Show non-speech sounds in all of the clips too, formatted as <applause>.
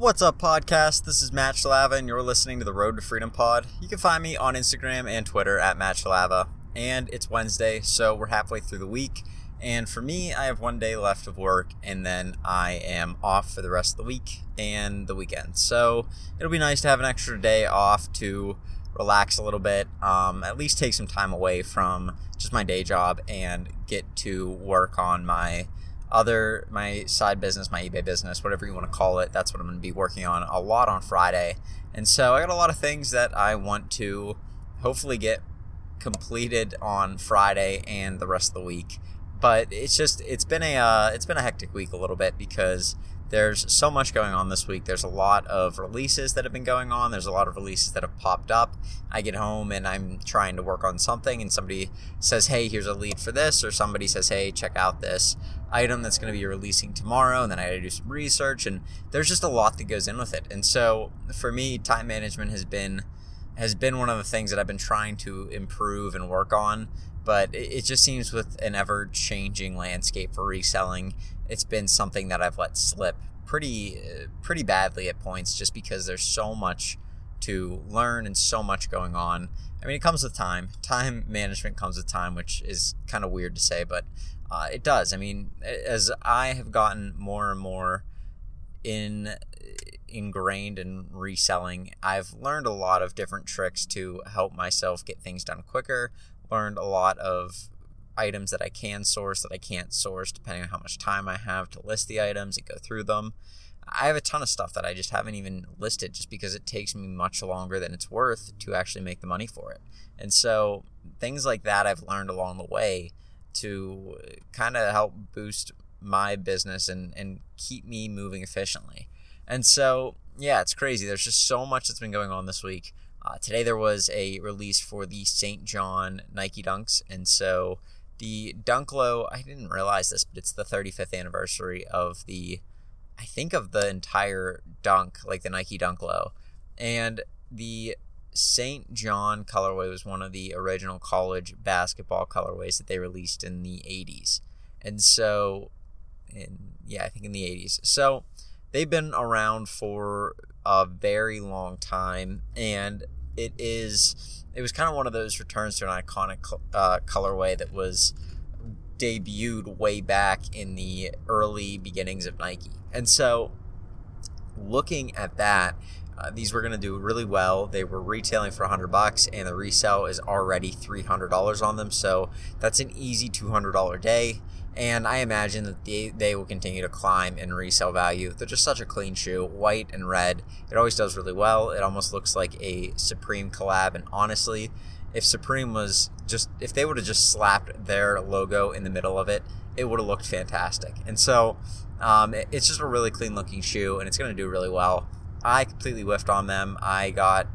What's up, podcast? This is Matt Shalava, and you're listening to the Road to Freedom Pod. You can find me on Instagram and Twitter at Matt Shalava. And it's Wednesday, so we're halfway through the week. And for me, I have one day left of work, and then I am off for the rest of the week and the weekend. So it'll be nice to have an extra day off to relax a little bit, um, at least take some time away from just my day job and get to work on my other my side business, my eBay business, whatever you want to call it. That's what I'm going to be working on a lot on Friday. And so I got a lot of things that I want to hopefully get completed on Friday and the rest of the week. But it's just it's been a uh, it's been a hectic week a little bit because there's so much going on this week. There's a lot of releases that have been going on. There's a lot of releases that have popped up. I get home and I'm trying to work on something, and somebody says, Hey, here's a lead for this, or somebody says, Hey, check out this item that's going to be releasing tomorrow. And then I got to do some research, and there's just a lot that goes in with it. And so for me, time management has been has been one of the things that I've been trying to improve and work on. But it just seems with an ever changing landscape for reselling, it's been something that I've let slip pretty pretty badly at points just because there's so much to learn and so much going on. I mean, it comes with time. <laughs> Time management comes with time, which is kind of weird to say, but uh, it does. I mean, as I have gotten more and more in ingrained in reselling, I've learned a lot of different tricks to help myself get things done quicker. Learned a lot of items that I can source that I can't source depending on how much time I have to list the items and go through them. I have a ton of stuff that I just haven't even listed just because it takes me much longer than it's worth to actually make the money for it. And so things like that I've learned along the way to kind of help boost my business and, and keep me moving efficiently. And so, yeah, it's crazy. There's just so much that's been going on this week. Uh, today there was a release for the St. John Nike Dunks. And so the Dunk Low, I didn't realize this, but it's the 35th anniversary of the, I think of the entire Dunk, like the Nike Dunk Low. And the St. John colorway was one of the original college basketball colorways that they released in the 80s. And so, in, yeah, I think in the 80s. So they've been around for a very long time. And it is it was kind of one of those returns to an iconic uh, colorway that was debuted way back in the early beginnings of Nike. And so, looking at that, uh, these were going to do really well. They were retailing for 100 bucks, and the resale is already $300 on them. So that's an easy $200 day and I imagine that they, they will continue to climb in resale value. They're just such a clean shoe, white and red. It always does really well. It almost looks like a Supreme collab, and honestly, if Supreme was just if they would have just slapped their logo in the middle of it, it would have looked fantastic. And so, um, it, it's just a really clean looking shoe, and it's going to do really well. I completely whiffed on them. I got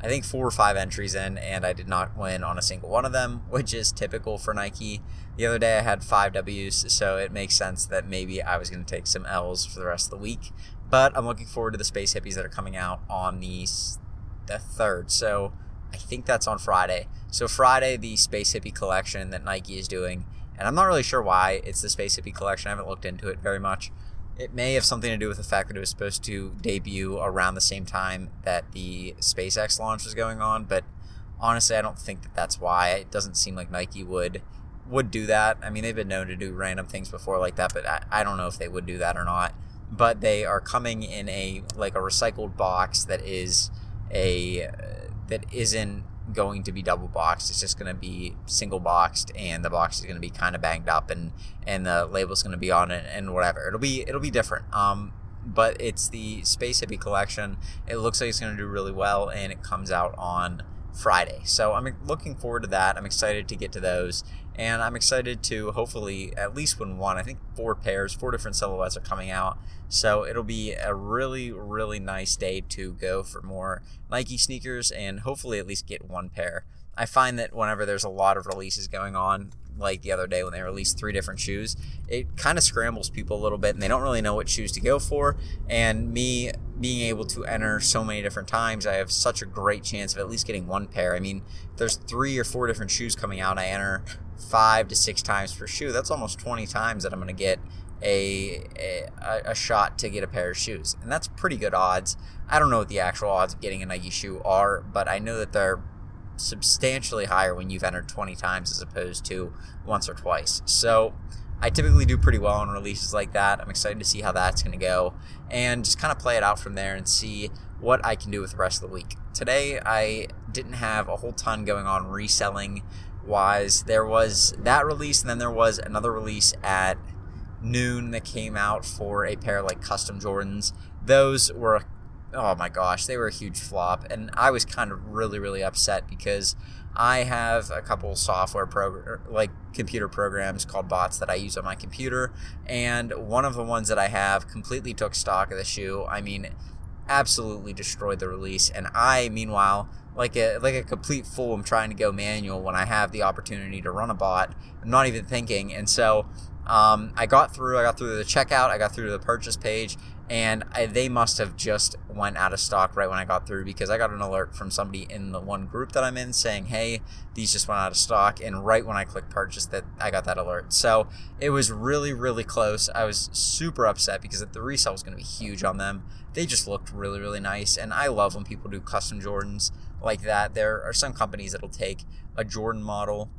I think four or five entries in, and I did not win on a single one of them, <laughs> which is typical for Nike. The other day I had five W's, so it makes sense that maybe I was going to take some L's for the rest of the week. But I'm looking forward to the Space Hippies that are coming out on the the third. So I think that's on Friday. So Friday, the Space Hippie collection that Nike is doing, and I'm not really sure why it's the Space Hippie collection. I haven't looked into it very much. It may have something to do with the fact that it was supposed to debut around the same time that the SpaceX launch was going on, but honestly, I don't think that that's why. It doesn't seem like Nike would would do that. I mean, they've been known to do random things before like that, but I, I don't know if they would do that or not. But they are coming in a like a recycled box that is a that isn't going to be double boxed. It's just going to be single boxed, and the box is going to be kind of banged up, and and the label's going to be on it, and whatever. It'll be it'll be different. Um, but it's the Space Hippie collection. It looks like it's going to do really well, and it comes out on Friday. So I'm looking forward to that. I'm excited to get to those, and I'm excited to hopefully at least win one. I think four pairs, four different silhouettes are coming out. So it'll be a really, really nice day to go for more Nike sneakers and hopefully at least get one pair. I find that whenever there's a lot of releases going on, like the other day when they released three different shoes, it kind of scrambles people a little bit and they don't really know what shoes to go for. And me being able to enter so many different times, I have such a great chance of at least getting one pair. I mean, there's three or four different shoes coming out. I enter five to six times per shoe. That's almost 20 times that I'm going to get a, a, a shot to get a pair of shoes, and that's pretty good odds. I don't know what the actual odds of getting a Nike shoe are, but I know that they're substantially higher when you've entered 20 times as opposed to once or twice. So I typically do pretty well on releases like that. I'm excited to see how that's going to go and just kind of play it out from there and see what I can do with the rest of the week. Today, I didn't have a whole ton going on reselling wise. There was that release, and then there was another release at noon that came out for a pair of like custom Jordans. Those were oh my gosh, they were a huge flop. And I was kind of really, really upset because I have a couple software program, like computer programs called bots that I use on my computer. And one of the ones that I have completely took stock of the shoe. I mean, absolutely destroyed the release. And I, meanwhile, like a like a complete fool, I'm trying to go manual when I have the opportunity to run a bot. I'm not even thinking. And so um, I got through. I got through the checkout. I got through the purchase page, and I, they must have just went out of stock right when I got through because I got an alert from somebody in the one group that I'm in saying, "Hey, these just went out of stock." And right when I clicked purchase, that I got that alert. So it was really, really close. I was super upset because the resale was going to be huge on them. They just looked really, really nice, and I love when people do custom Jordans like that. There are some companies that'll take a Jordan model,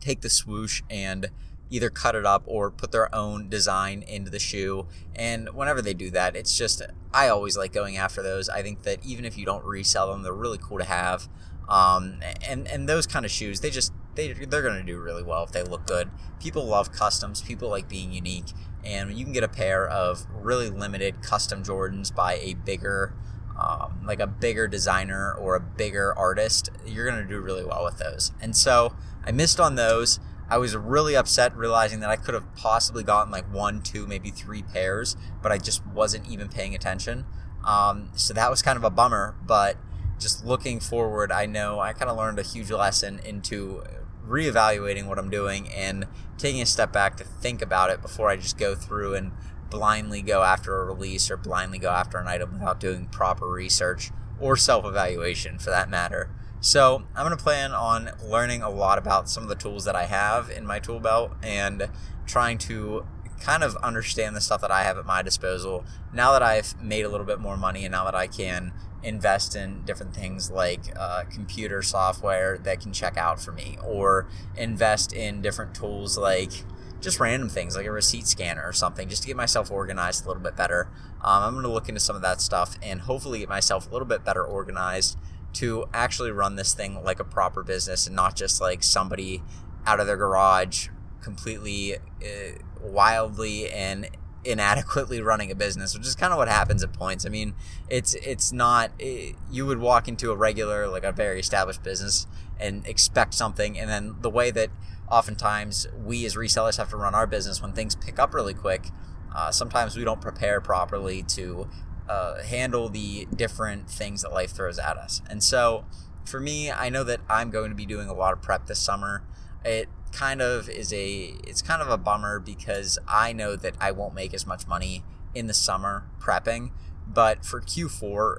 take the swoosh, and either cut it up or put their own design into the shoe. And whenever they do that, it's just, I always like going after those. I think that even if you don't resell them, they're really cool to have. Um, and, and those kind of shoes, they just, they, they're going to do really well if they look good. People love customs, people like being unique. And you can get a pair of really limited custom Jordans by a bigger, um, like a bigger designer or a bigger artist, you're going to do really well with those. And so I missed on those. I was really upset realizing that I could have possibly gotten like one, two, maybe three pairs, but I just wasn't even paying attention. Um, so that was kind of a bummer, but just looking forward, I know I kind of learned a huge lesson into reevaluating what I'm doing and taking a step back to think about it before I just go through and blindly go after a release or blindly go after an item without doing proper research or self evaluation for that matter. So I'm going to plan on learning a lot about some of the tools that I have in my tool belt and trying to kind of understand the stuff that I have at my disposal now that I've made a little bit more money and now that I can invest in different things like uh, computer software that can check out for me or invest in different tools like just random things like a receipt scanner or something just to get myself organized a little bit better. Um, I'm going to look into some of that stuff and hopefully get myself a little bit better organized to actually run this thing like a proper business and not just like somebody out of their garage completely uh, wildly and inadequately running a business which is kind of what happens at points. I mean it's it's not it, you would walk into a regular like a very established business and expect something and then the way that oftentimes we as resellers have to run our business when things pick up really quick uh, sometimes we don't prepare properly to uh, handle the different things that life throws at us. And so for me, I know that I'm going to be doing a lot of prep this summer. It kind of is a it's kind of a bummer because I know that I won't make as much money in the summer prepping, but for Q4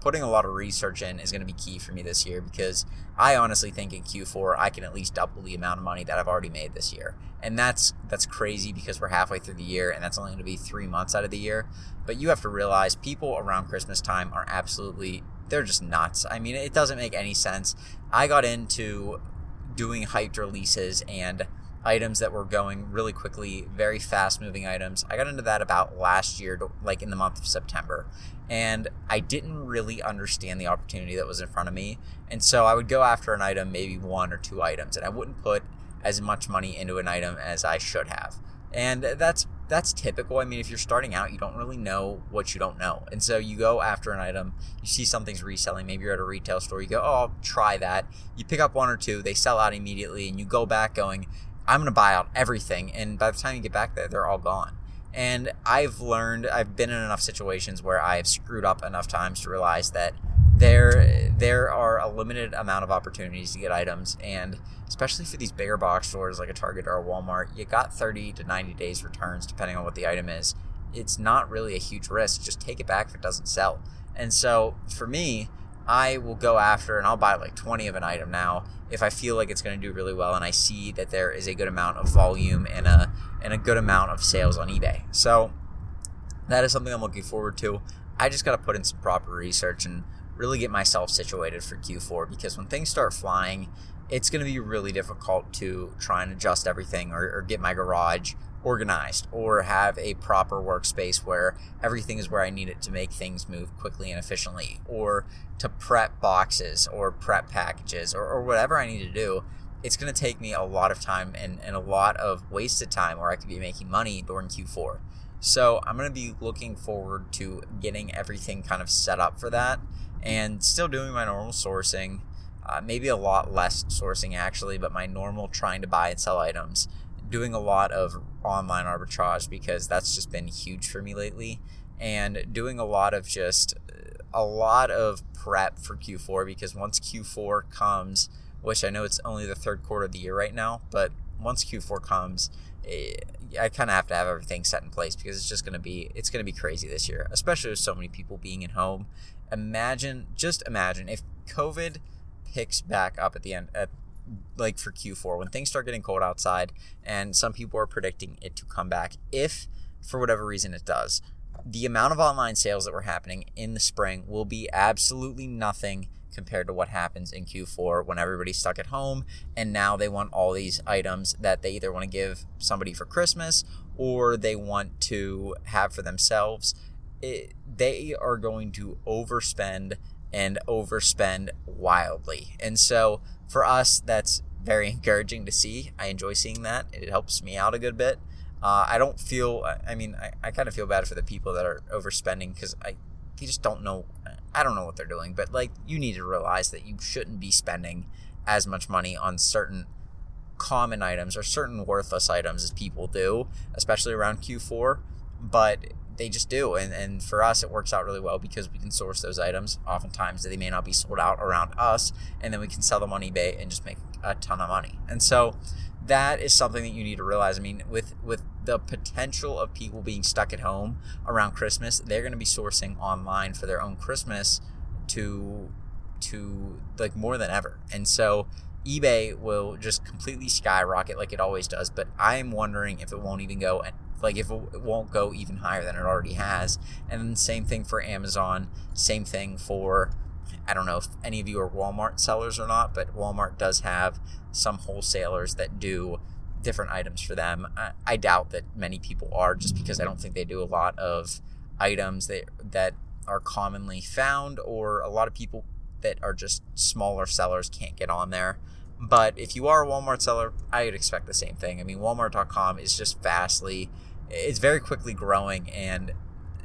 putting a lot of research in is going to be key for me this year because I honestly think in Q4 I can at least double the amount of money that I've already made this year. And that's that's crazy because we're halfway through the year and that's only going to be 3 months out of the year. But you have to realize people around Christmas time are absolutely they're just nuts. I mean, it doesn't make any sense. I got into doing hyped releases and items that were going really quickly, very fast moving items. I got into that about last year, like in the month of September. And I didn't really understand the opportunity that was in front of me. And so I would go after an item, maybe one or two items, and I wouldn't put as much money into an item as I should have. And that's that's typical. I mean, if you're starting out, you don't really know what you don't know. And so you go after an item, you see something's reselling, maybe you're at a retail store, you go, "Oh, I'll try that." You pick up one or two, they sell out immediately, and you go back going, I'm going to buy out everything. And by the time you get back there, they're all gone. And I've learned, I've been in enough situations where I've screwed up enough times to realize that there there are a limited amount of opportunities to get items and especially for these bigger box stores like a Target or a Walmart, you got 30 to 90 days returns depending on what the item is. It's not really a huge risk. Just take it back if it doesn't sell. And so for me, I will go after and I'll buy like 20 of an item now if I feel like it's going to do really well and I see that there is a good amount of volume and a and a good amount of sales on eBay. So that is something I'm looking forward to. I just got to put in some proper research and really get myself situated for Q4 because when things start flying, it's going to be really difficult to try and adjust everything or, or get my garage organized or have a proper workspace where everything is where I need it to make things move quickly and efficiently or to prep boxes or prep packages or, or whatever I need to do. It's going to take me a lot of time and, and a lot of wasted time where I could be making money during Q4. So I'm going to be looking forward to getting everything kind of set up for that and still doing my normal sourcing. Uh, maybe a lot less sourcing actually, but my normal trying to buy and sell items doing a lot of online arbitrage because that's just been huge for me lately and doing a lot of just a lot of prep for Q4 because once Q4 comes, which I know it's only the third quarter of the year right now, but once Q4 comes, eh, I kind of have to have everything set in place because it's just going to be it's going to be crazy this year, especially with so many people being at home. Imagine, just imagine if COVID picks back up at the end at like for Q4 when things start getting cold outside and some people are predicting it to come back if for whatever reason it does the amount of online sales that were happening in the spring will be absolutely nothing compared to what happens in Q4 when everybody's stuck at home and now they want all these items that they either want to give somebody for Christmas or they want to have for themselves. It, they are going to overspend and overspend wildly. And so for us, that's very encouraging to see. I enjoy seeing that. It helps me out a good bit. Uh, I don't feel, I mean, I, I kind of feel bad for the people that are overspending because I, they just don't know, I don't know what they're doing. But like, you need to realize that you shouldn't be spending as much money on certain common items or certain worthless items as people do, especially around Q4. But they just do. And, and for us, it works out really well because we can source those items. Oftentimes, they may not be sold out around us, and then we can sell them on eBay and just make a ton of money. And so that is something that you need to realize. I mean, with with the potential of people being stuck at home around Christmas, they're going to be sourcing online for their own Christmas to to like more than ever. And so eBay will just completely skyrocket like it always does, but I'm wondering if it won't even go like if it won't go even higher than it already has. And then same thing for Amazon, same thing for I don't know if any of you are Walmart sellers or not, but Walmart does have some wholesalers that do different items for them. I, I doubt that many people are just because I don't think they do a lot of items that that are commonly found or a lot of people that are just smaller sellers can't get on there. But if you are a Walmart seller, I would expect the same thing. I mean, Walmart.com is just vastly, it's very quickly growing and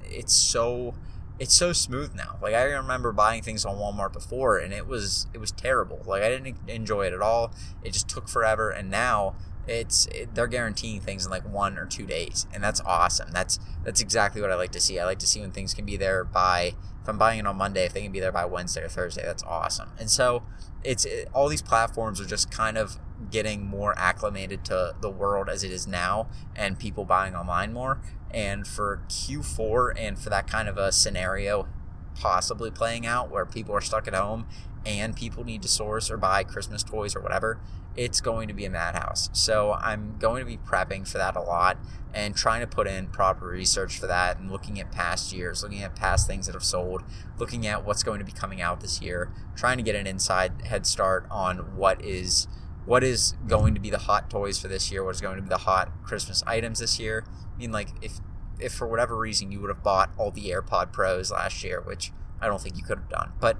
it's so it's so smooth now. Like I remember buying things on Walmart before and it was it was terrible. Like I didn't enjoy it at all. It just took forever and now it's it, they're guaranteeing things in like 1 or 2 days and that's awesome. That's that's exactly what I like to see. I like to see when things can be there by if I'm buying it on Monday if they can be there by Wednesday or Thursday. That's awesome. And so it's it, all these platforms are just kind of getting more acclimated to the world as it is now and people buying online more and for Q4 and for that kind of a scenario possibly playing out where people are stuck at home and people need to source or buy Christmas toys or whatever, it's going to be a madhouse. So I'm going to be prepping for that a lot and trying to put in proper research for that and looking at past years, looking at past things that have sold, looking at what's going to be coming out this year, trying to get an inside head start on what is what is going to be the hot toys for this year, what is going to be the hot Christmas items this year. I mean, like if if for whatever reason you would have bought all the AirPod Pros last year, which I don't think you could have done, but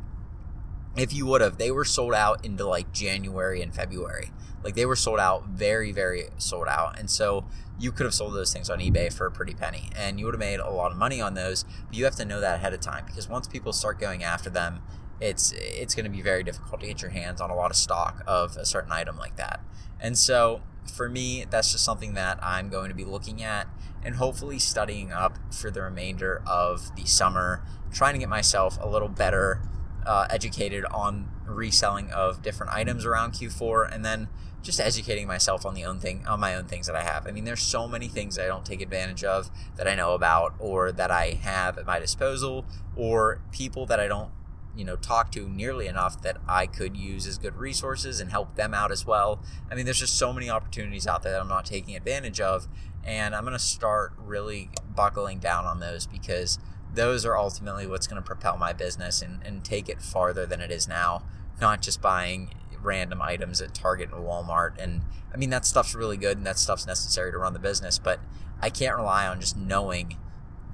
if you would have, they were sold out into like January and February. Like they were sold out, very, very sold out. And so you could have sold those things on eBay for a pretty penny and you would have made a lot of money on those. But you have to know that ahead of time because once people start going after them, it's it's going to be very difficult to get your hands on a lot of stock of a certain item like that. And so for me, that's just something that I'm going to be looking at and hopefully studying up for the remainder of the summer, trying to get myself a little better uh, educated on reselling of different items around Q4, and then just educating myself on the own thing on my own things that I have. I mean, there's so many things I don't take advantage of that I know about or that I have at my disposal, or people that I don't you know talk to nearly enough that I could use as good resources and help them out as well. I mean, there's just so many opportunities out there that I'm not taking advantage of, and I'm going to start really buckling down on those because those are ultimately what's going to propel my business and, and take it farther than it is now. Not just buying random items at Target and Walmart. And I mean, that stuff's really good and that stuff's necessary to run the business, but I can't rely on just knowing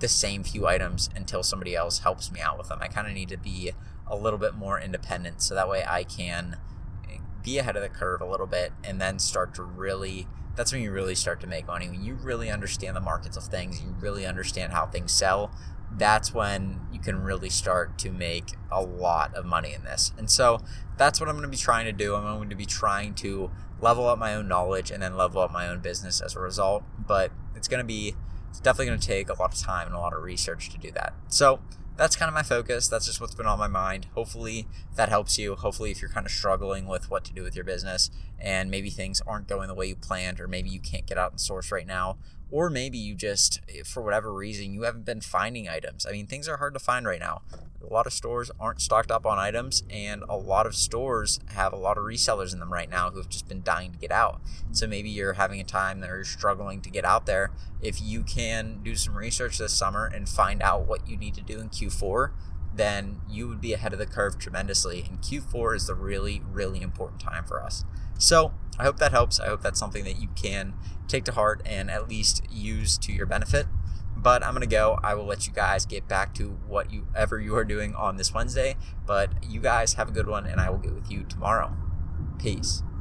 the same few items until somebody else helps me out with them. I kind of need to be a little bit more independent so that way I can eh, be ahead of the curve a little bit and then start to really that's when you really start to make money when you really understand the markets of things you really understand how things sell that's when you can really start to make a lot of money in this. And so that's what I'm going to be trying to do. I'm going to be trying to level up my own knowledge and then level up my own business as a result. But it's going to be, it's definitely going to take a lot of time and a lot of research to do that. So that's kind of my focus. That's just what's been on my mind. Hopefully that helps you. Hopefully, if you're kind of struggling with what to do with your business and maybe things aren't going the way you planned, or maybe you can't get out and source right now, or maybe you just, eh, for whatever reason, you haven't been finding items. I mean, things are hard to find right now. A lot of stores aren't stocked up on items, and a lot of stores have a lot of resellers in them right now who have just been dying to get out. So maybe you're having a time that you're struggling to get out there. If you can do some research this summer and find out what you need to do in Q4, then you would be ahead of the curve tremendously. And Q4 is the really, really important time for us. So I hope that helps. I hope that's something that you can take to heart and at least use to your benefit. But I'm going to go. I will let you guys get back to what you ever you are doing on this Wednesday. But you guys have a good one, and I will get with you tomorrow. Peace.